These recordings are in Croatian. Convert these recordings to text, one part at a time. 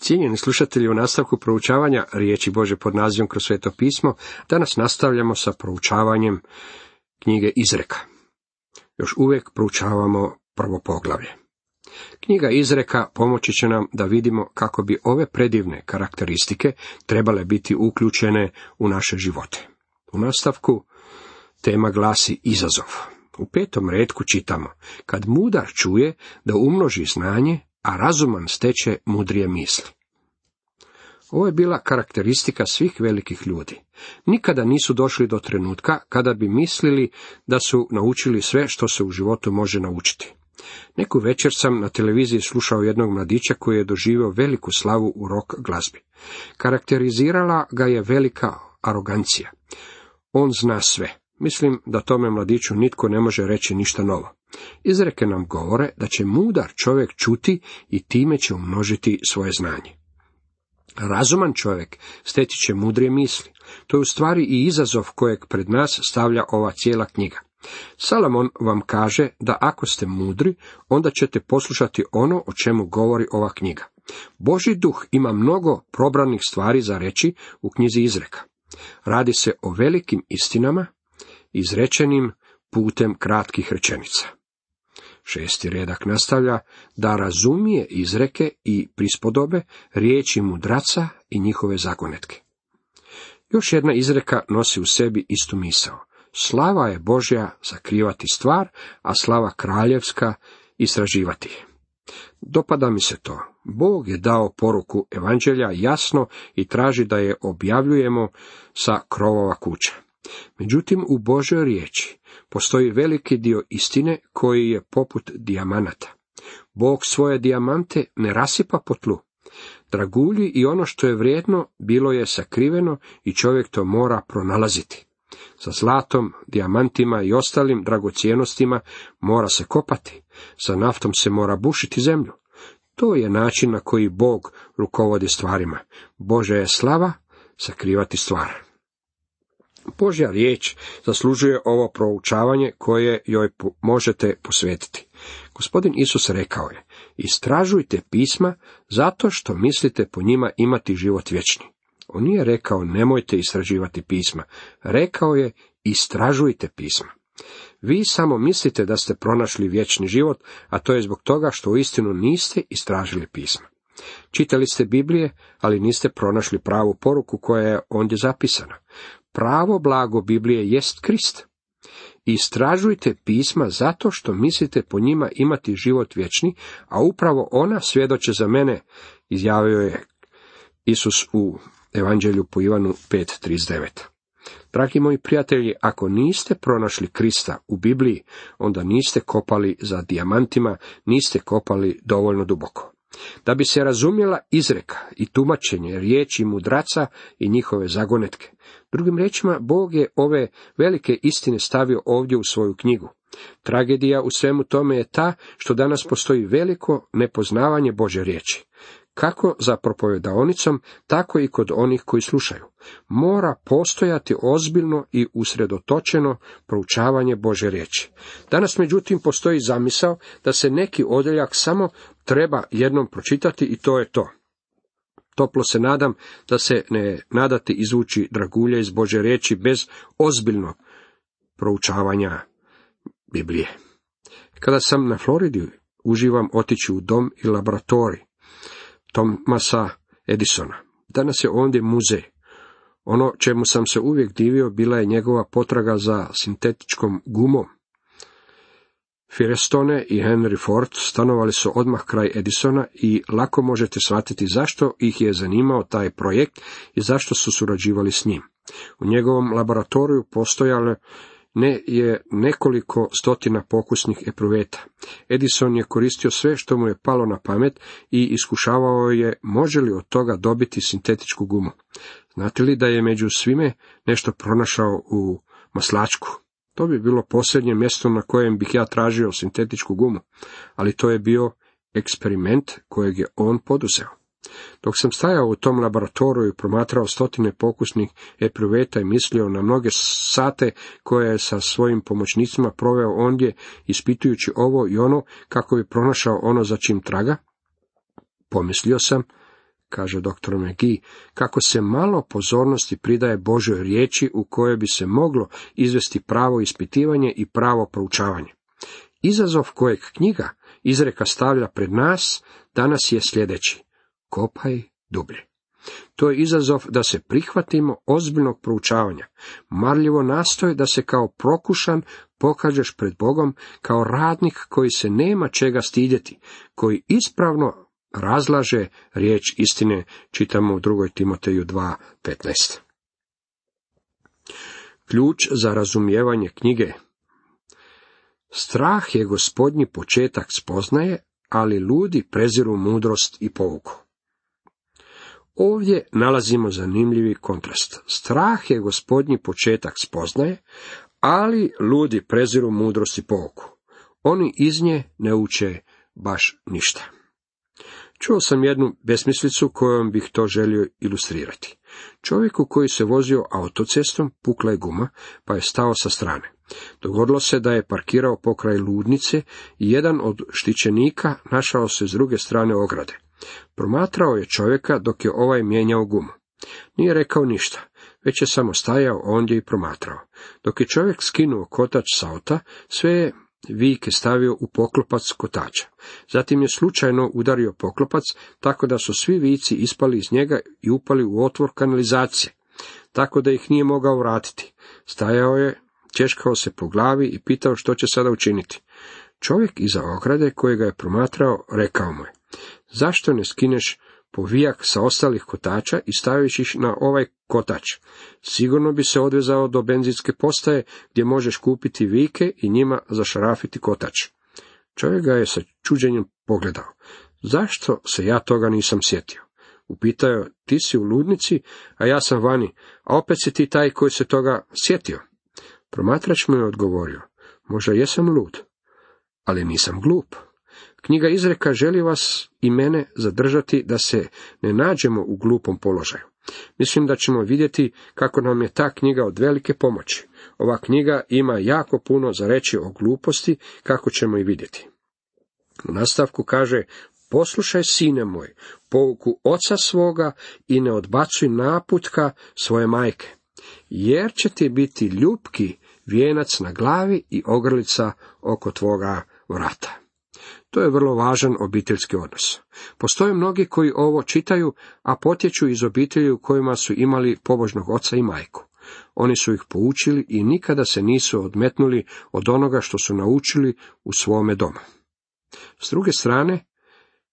Cijenjeni slušatelji, u nastavku proučavanja riječi Bože pod nazivom kroz sveto pismo, danas nastavljamo sa proučavanjem knjige Izreka. Još uvijek proučavamo prvo poglavlje. Knjiga Izreka pomoći će nam da vidimo kako bi ove predivne karakteristike trebale biti uključene u naše živote. U nastavku tema glasi izazov. U petom redku čitamo, kad mudar čuje da umnoži znanje, a razuman steče mudrije misli. Ovo je bila karakteristika svih velikih ljudi. Nikada nisu došli do trenutka kada bi mislili da su naučili sve što se u životu može naučiti. Neku večer sam na televiziji slušao jednog mladića koji je doživio veliku slavu u rock glazbi. Karakterizirala ga je velika arogancija. On zna sve. Mislim da tome mladiću nitko ne može reći ništa novo. Izreke nam govore da će mudar čovjek čuti i time će umnožiti svoje znanje. Razuman čovjek steti će mudrije misli. To je u stvari i izazov kojeg pred nas stavlja ova cijela knjiga. Salamon vam kaže da ako ste mudri, onda ćete poslušati ono o čemu govori ova knjiga. Boži duh ima mnogo probranih stvari za reći u knjizi izreka. Radi se o velikim istinama, izrečenim putem kratkih rečenica. Šesti redak nastavlja da razumije izreke i prispodobe riječi mudraca i njihove zagonetke. Još jedna izreka nosi u sebi istu misao. Slava je Božja sakrivati stvar, a slava kraljevska istraživati Dopada mi se to. Bog je dao poruku evanđelja jasno i traži da je objavljujemo sa krovova kuća. Međutim, u Božoj riječi postoji veliki dio istine koji je poput dijamanata. Bog svoje dijamante ne rasipa po tlu. Dragulji i ono što je vrijedno bilo je sakriveno i čovjek to mora pronalaziti. Sa zlatom, dijamantima i ostalim dragocijenostima mora se kopati, sa naftom se mora bušiti zemlju. To je način na koji Bog rukovodi stvarima. Bože je slava sakrivati stvar. Božja riječ zaslužuje ovo proučavanje koje joj možete posvetiti. Gospodin Isus rekao je, istražujte pisma zato što mislite po njima imati život vječni. On nije rekao nemojte istraživati pisma, rekao je istražujte pisma. Vi samo mislite da ste pronašli vječni život, a to je zbog toga što uistinu niste istražili pisma. Čitali ste Biblije, ali niste pronašli pravu poruku koja je ondje zapisana. Pravo blago Biblije jest Krist. Istražujte pisma zato što mislite po njima imati život vječni, a upravo ona svjedoče za mene, izjavio je Isus u Evanđelju po Ivanu 5.39. Dragi moji prijatelji, ako niste pronašli Krista u Bibliji, onda niste kopali za dijamantima, niste kopali dovoljno duboko. Da bi se razumjela izreka i tumačenje riječi mudraca i njihove zagonetke. Drugim riječima, Bog je ove velike istine stavio ovdje u svoju knjigu. Tragedija u svemu tome je ta što danas postoji veliko nepoznavanje Bože riječi kako za propovedaonicom, tako i kod onih koji slušaju. Mora postojati ozbiljno i usredotočeno proučavanje Bože riječi. Danas međutim postoji zamisao da se neki odjeljak samo treba jednom pročitati i to je to. Toplo se nadam da se ne nadate izvući dragulje iz Bože riječi bez ozbiljnog proučavanja Biblije. Kada sam na Floridi, uživam otići u dom i laboratorij. Tomasa Edisona. Danas je ondje muzej. Ono čemu sam se uvijek divio bila je njegova potraga za sintetičkom gumom. Firestone i Henry Ford stanovali su odmah kraj Edisona i lako možete shvatiti zašto ih je zanimao taj projekt i zašto su surađivali s njim. U njegovom laboratoriju postojale ne je nekoliko stotina pokusnih epruveta. Edison je koristio sve što mu je palo na pamet i iskušavao je može li od toga dobiti sintetičku gumu. Znate li da je među svime nešto pronašao u maslačku? To bi bilo posljednje mjesto na kojem bih ja tražio sintetičku gumu, ali to je bio eksperiment kojeg je on poduzeo. Dok sam stajao u tom laboratoriju i promatrao stotine pokusnih epruveta i mislio na mnoge sate koje je sa svojim pomoćnicima proveo ondje, ispitujući ovo i ono kako bi pronašao ono za čim traga, pomislio sam kaže dr. McGee, kako se malo pozornosti pridaje Božoj riječi u kojoj bi se moglo izvesti pravo ispitivanje i pravo proučavanje. Izazov kojeg knjiga izreka stavlja pred nas danas je sljedeći. Kopaj dublje. To je izazov da se prihvatimo ozbiljnog proučavanja. Marljivo nastoje da se kao prokušan pokažeš pred Bogom kao radnik koji se nema čega stidjeti, koji ispravno razlaže riječ istine, čitamo u 2. Timoteju 2.15. Ključ za razumijevanje knjige Strah je gospodnji početak spoznaje, ali ludi preziru mudrost i pouku. Ovdje nalazimo zanimljivi kontrast. Strah je gospodnji početak spoznaje, ali ludi preziru mudrost i pouku. Oni iz nje ne uče baš ništa. Čuo sam jednu besmislicu kojom bih to želio ilustrirati. Čovjeku koji se vozio autocestom pukla je guma, pa je stao sa strane. Dogodilo se da je parkirao pokraj ludnice i jedan od štićenika našao se s druge strane ograde. Promatrao je čovjeka dok je ovaj mijenjao gumu. Nije rekao ništa, već je samo stajao ondje i promatrao. Dok je čovjek skinuo kotač s auta, sve je vike stavio u poklopac kotača. Zatim je slučajno udario poklopac, tako da su svi vici ispali iz njega i upali u otvor kanalizacije, tako da ih nije mogao vratiti. Stajao je, češkao se po glavi i pitao što će sada učiniti. Čovjek iza ograde kojega je promatrao rekao mu je, zašto ne skineš povijak sa ostalih kotača i staviš ih na ovaj kotač. Sigurno bi se odvezao do benzinske postaje gdje možeš kupiti vike i njima zašarafiti kotač. Čovjek ga je sa čuđenjem pogledao. Zašto se ja toga nisam sjetio? Upitao je, ti si u ludnici, a ja sam vani, a opet si ti taj koji se toga sjetio. Promatrač mu je odgovorio, možda jesam lud, ali nisam glup. Knjiga izreka želi vas i mene zadržati da se ne nađemo u glupom položaju. Mislim da ćemo vidjeti kako nam je ta knjiga od velike pomoći. Ova knjiga ima jako puno za reći o gluposti, kako ćemo i vidjeti. U nastavku kaže, poslušaj sine moj, pouku oca svoga i ne odbacuj naputka svoje majke, jer će ti biti ljubki vijenac na glavi i ogrlica oko tvoga vrata. To je vrlo važan obiteljski odnos. Postoje mnogi koji ovo čitaju, a potječu iz obitelji u kojima su imali pobožnog oca i majku. Oni su ih poučili i nikada se nisu odmetnuli od onoga što su naučili u svome doma. S druge strane,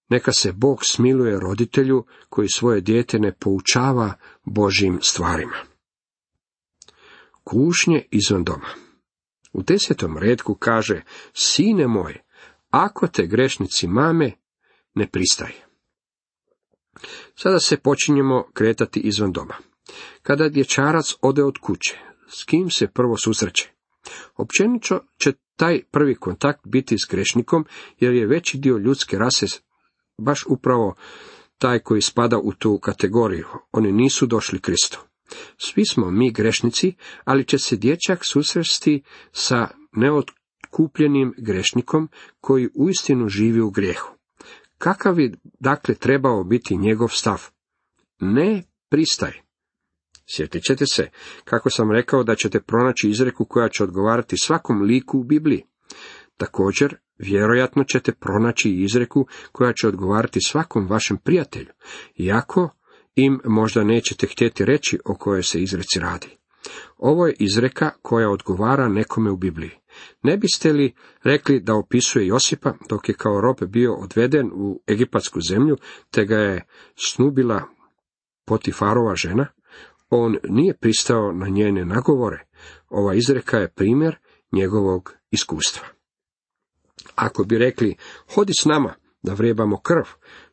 neka se Bog smiluje roditelju koji svoje dijete ne poučava Božim stvarima. Kušnje izvan doma. U desetom redku kaže, sine moj, ako te grešnici mame, ne pristaje. Sada se počinjemo kretati izvan doma. Kada dječarac ode od kuće, s kim se prvo susreće? Općenito će taj prvi kontakt biti s grešnikom, jer je veći dio ljudske rase baš upravo taj koji spada u tu kategoriju. Oni nisu došli Kristu. Svi smo mi grešnici, ali će se dječak susresti sa neot kupljenim grešnikom koji uistinu živi u grijehu. Kakav bi dakle trebao biti njegov stav? Ne pristaj. Sjetit ćete se, kako sam rekao da ćete pronaći izreku koja će odgovarati svakom liku u Bibliji. Također, vjerojatno ćete pronaći izreku koja će odgovarati svakom vašem prijatelju, iako im možda nećete htjeti reći o kojoj se izreci radi. Ovo je izreka koja odgovara nekome u Bibliji. Ne biste li rekli da opisuje Josipa dok je kao rob bio odveden u egipatsku zemlju, te ga je snubila Potifarova žena? On nije pristao na njene nagovore. Ova izreka je primjer njegovog iskustva. Ako bi rekli, hodi s nama, da vrijebamo krv,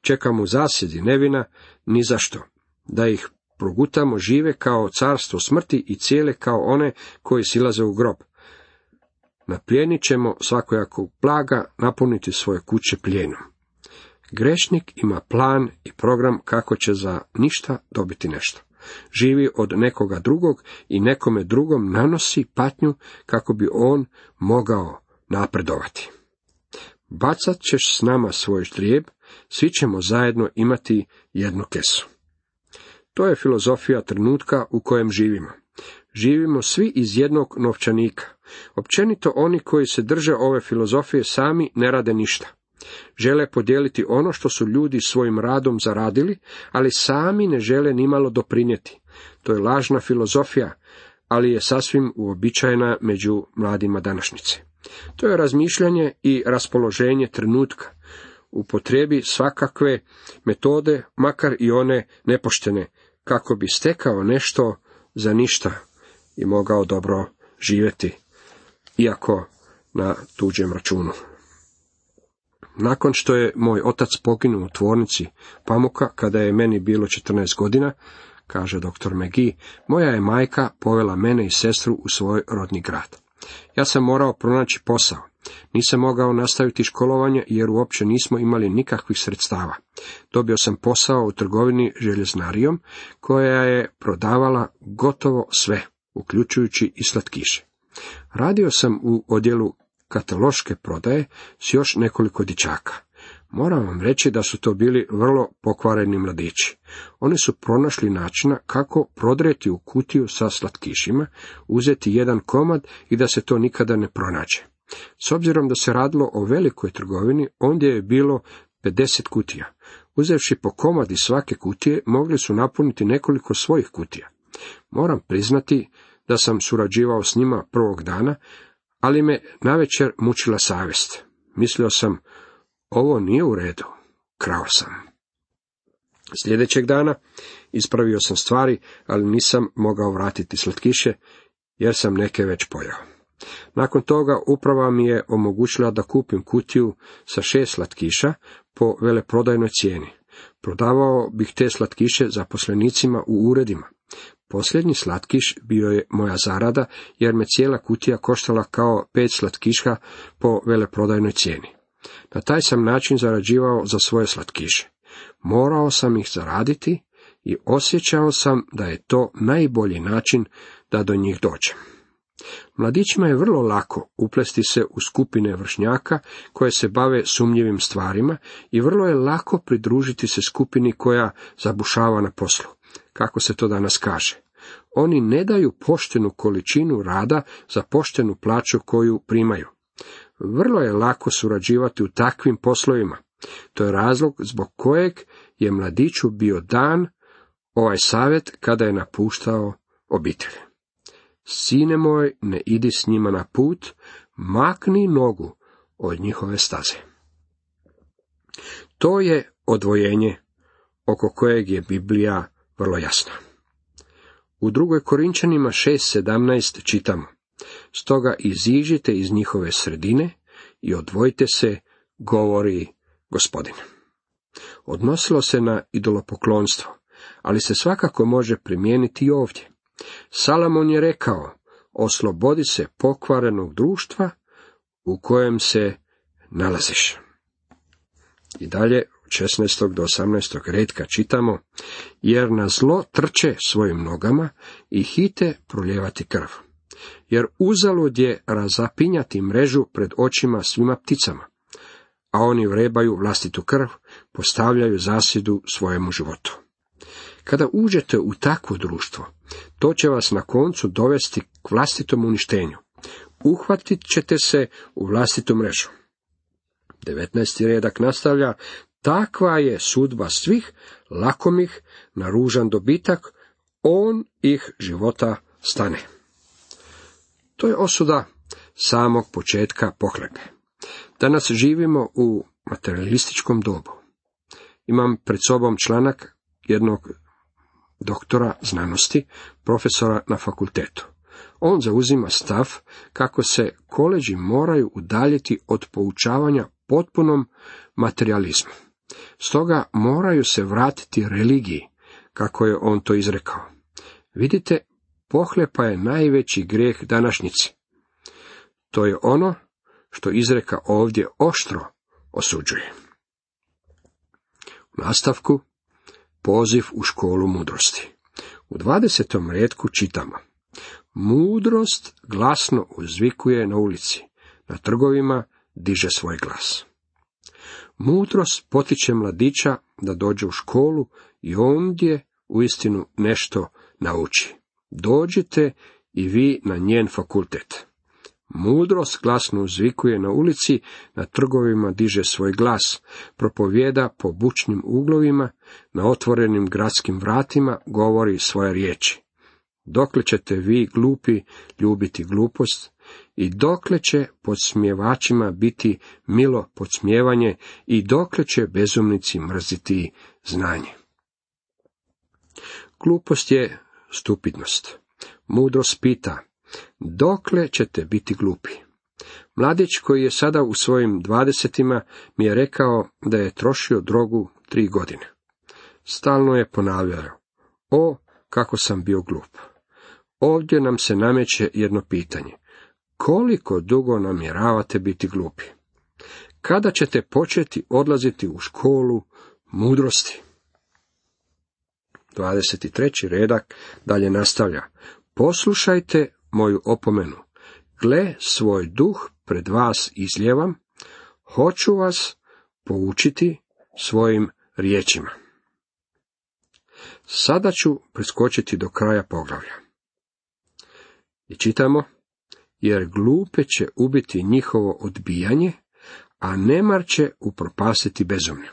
čekamo zasjedi nevina, ni zašto, da ih progutamo žive kao carstvo smrti i cijele kao one koji silaze u grob. Naplijenit ćemo svakojakog blaga napuniti svoje kuće plijenom. Grešnik ima plan i program kako će za ništa dobiti nešto. Živi od nekoga drugog i nekome drugom nanosi patnju kako bi on mogao napredovati. Bacat ćeš s nama svoj ždrijeb svi ćemo zajedno imati jednu kesu. To je filozofija trenutka u kojem živimo. Živimo svi iz jednog novčanika. Općenito oni koji se drže ove filozofije sami ne rade ništa. Žele podijeliti ono što su ljudi svojim radom zaradili, ali sami ne žele nimalo doprinijeti. To je lažna filozofija, ali je sasvim uobičajena među mladima današnjice. To je razmišljanje i raspoloženje trenutka. U potrebi svakakve metode, makar i one nepoštene, kako bi stekao nešto za ništa i mogao dobro živjeti, iako na tuđem računu. Nakon što je moj otac poginuo u tvornici pamuka, kada je meni bilo 14 godina, kaže dr. McGee, moja je majka povela mene i sestru u svoj rodni grad. Ja sam morao pronaći posao. Nisam mogao nastaviti školovanje jer uopće nismo imali nikakvih sredstava. Dobio sam posao u trgovini željeznarijom koja je prodavala gotovo sve, uključujući i slatkiše. Radio sam u odjelu kataloške prodaje s još nekoliko dičaka. Moram vam reći da su to bili vrlo pokvareni mladići. Oni su pronašli načina kako prodreti u kutiju sa slatkišima, uzeti jedan komad i da se to nikada ne pronađe. S obzirom da se radilo o velikoj trgovini, ondje je bilo 50 kutija. Uzevši po komadi svake kutije, mogli su napuniti nekoliko svojih kutija. Moram priznati da sam surađivao s njima prvog dana, ali me navečer mučila savjest. Mislio sam, ovo nije u redu, krao sam. Sljedećeg dana ispravio sam stvari, ali nisam mogao vratiti slatkiše, jer sam neke već pojao. Nakon toga uprava mi je omogućila da kupim kutiju sa šest slatkiša po veleprodajnoj cijeni. Prodavao bih te slatkiše zaposlenicima u uredima. Posljednji slatkiš bio je moja zarada, jer me cijela kutija koštala kao pet slatkiša po veleprodajnoj cijeni. Na taj sam način zarađivao za svoje slatkiše. Morao sam ih zaraditi i osjećao sam da je to najbolji način da do njih dođem. Mladićima je vrlo lako uplesti se u skupine vršnjaka koje se bave sumnjivim stvarima i vrlo je lako pridružiti se skupini koja zabušava na poslu, kako se to danas kaže. Oni ne daju poštenu količinu rada za poštenu plaću koju primaju. Vrlo je lako surađivati u takvim poslovima. To je razlog zbog kojeg je mladiću bio dan ovaj savjet kada je napuštao obitelj. Sine moj, ne idi s njima na put, makni nogu od njihove staze. To je odvojenje oko kojeg je Biblija vrlo jasna. U drugoj Korinčanima 6.17 čitamo. Stoga iziđite iz njihove sredine i odvojite se, govori gospodin. Odnosilo se na idolopoklonstvo, ali se svakako može primijeniti i ovdje. Salamon je rekao, oslobodi se pokvarenog društva u kojem se nalaziš. I dalje, 16. do 18. redka čitamo, jer na zlo trče svojim nogama i hite proljevati krv. Jer uzalud je razapinjati mrežu pred očima svima pticama, a oni vrebaju vlastitu krv, postavljaju zasjedu svojemu životu. Kada uđete u takvo društvo, to će vas na koncu dovesti k vlastitom uništenju. Uhvatit ćete se u vlastitu mrežu. 19. redak nastavlja, takva je sudba svih lakomih na ružan dobitak, on ih života stane. To je osuda samog početka pohlepe. Danas živimo u materialističkom dobu. Imam pred sobom članak jednog doktora znanosti, profesora na fakultetu. On zauzima stav kako se koleđi moraju udaljiti od poučavanja potpunom materializmu. Stoga moraju se vratiti religiji, kako je on to izrekao. Vidite, pohlepa je najveći grijeh današnjici. To je ono što izreka ovdje oštro osuđuje. U nastavku poziv u školu mudrosti. U dvadesetom redku čitamo. Mudrost glasno uzvikuje na ulici, na trgovima diže svoj glas. Mudrost potiče mladića da dođe u školu i ondje uistinu nešto nauči. Dođite i vi na njen fakultet. Mudrost glasno uzvikuje na ulici, na trgovima diže svoj glas, propovjeda po bučnim uglovima, na otvorenim gradskim vratima govori svoje riječi. Dokle ćete vi, glupi, ljubiti glupost, i dokle će podsmjevačima biti milo podsmijevanje, i dokle će bezumnici mrziti znanje. Glupost je stupidnost. Mudrost pita, dokle ćete biti glupi? Mladić koji je sada u svojim dvadesetima mi je rekao da je trošio drogu tri godine. Stalno je ponavljao, o, kako sam bio glup. Ovdje nam se nameće jedno pitanje. Koliko dugo namjeravate biti glupi? Kada ćete početi odlaziti u školu mudrosti? 23. redak dalje nastavlja. Poslušajte moju opomenu. Gle, svoj duh pred vas izljevam, hoću vas poučiti svojim riječima. Sada ću preskočiti do kraja poglavlja. I čitamo, jer glupe će ubiti njihovo odbijanje, a nemar će upropasiti bezumne.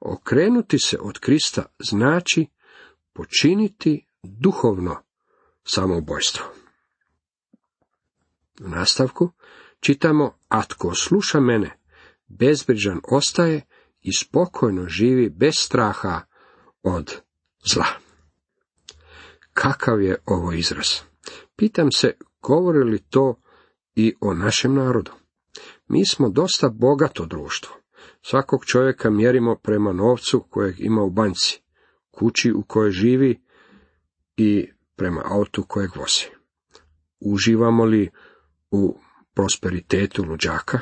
Okrenuti se od Krista znači počiniti duhovno samoubojstvo. U nastavku čitamo, a tko sluša mene, bezbrižan ostaje i spokojno živi bez straha od zla. Kakav je ovo izraz? Pitam se, govori li to i o našem narodu? Mi smo dosta bogato društvo. Svakog čovjeka mjerimo prema novcu kojeg ima u banci, kući u kojoj živi i prema autu kojeg vozi. Uživamo li u prosperitetu luđaka?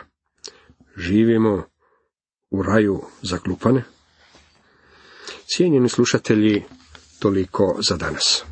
Živimo u raju za glupane? Cijenjeni slušatelji, toliko za danas.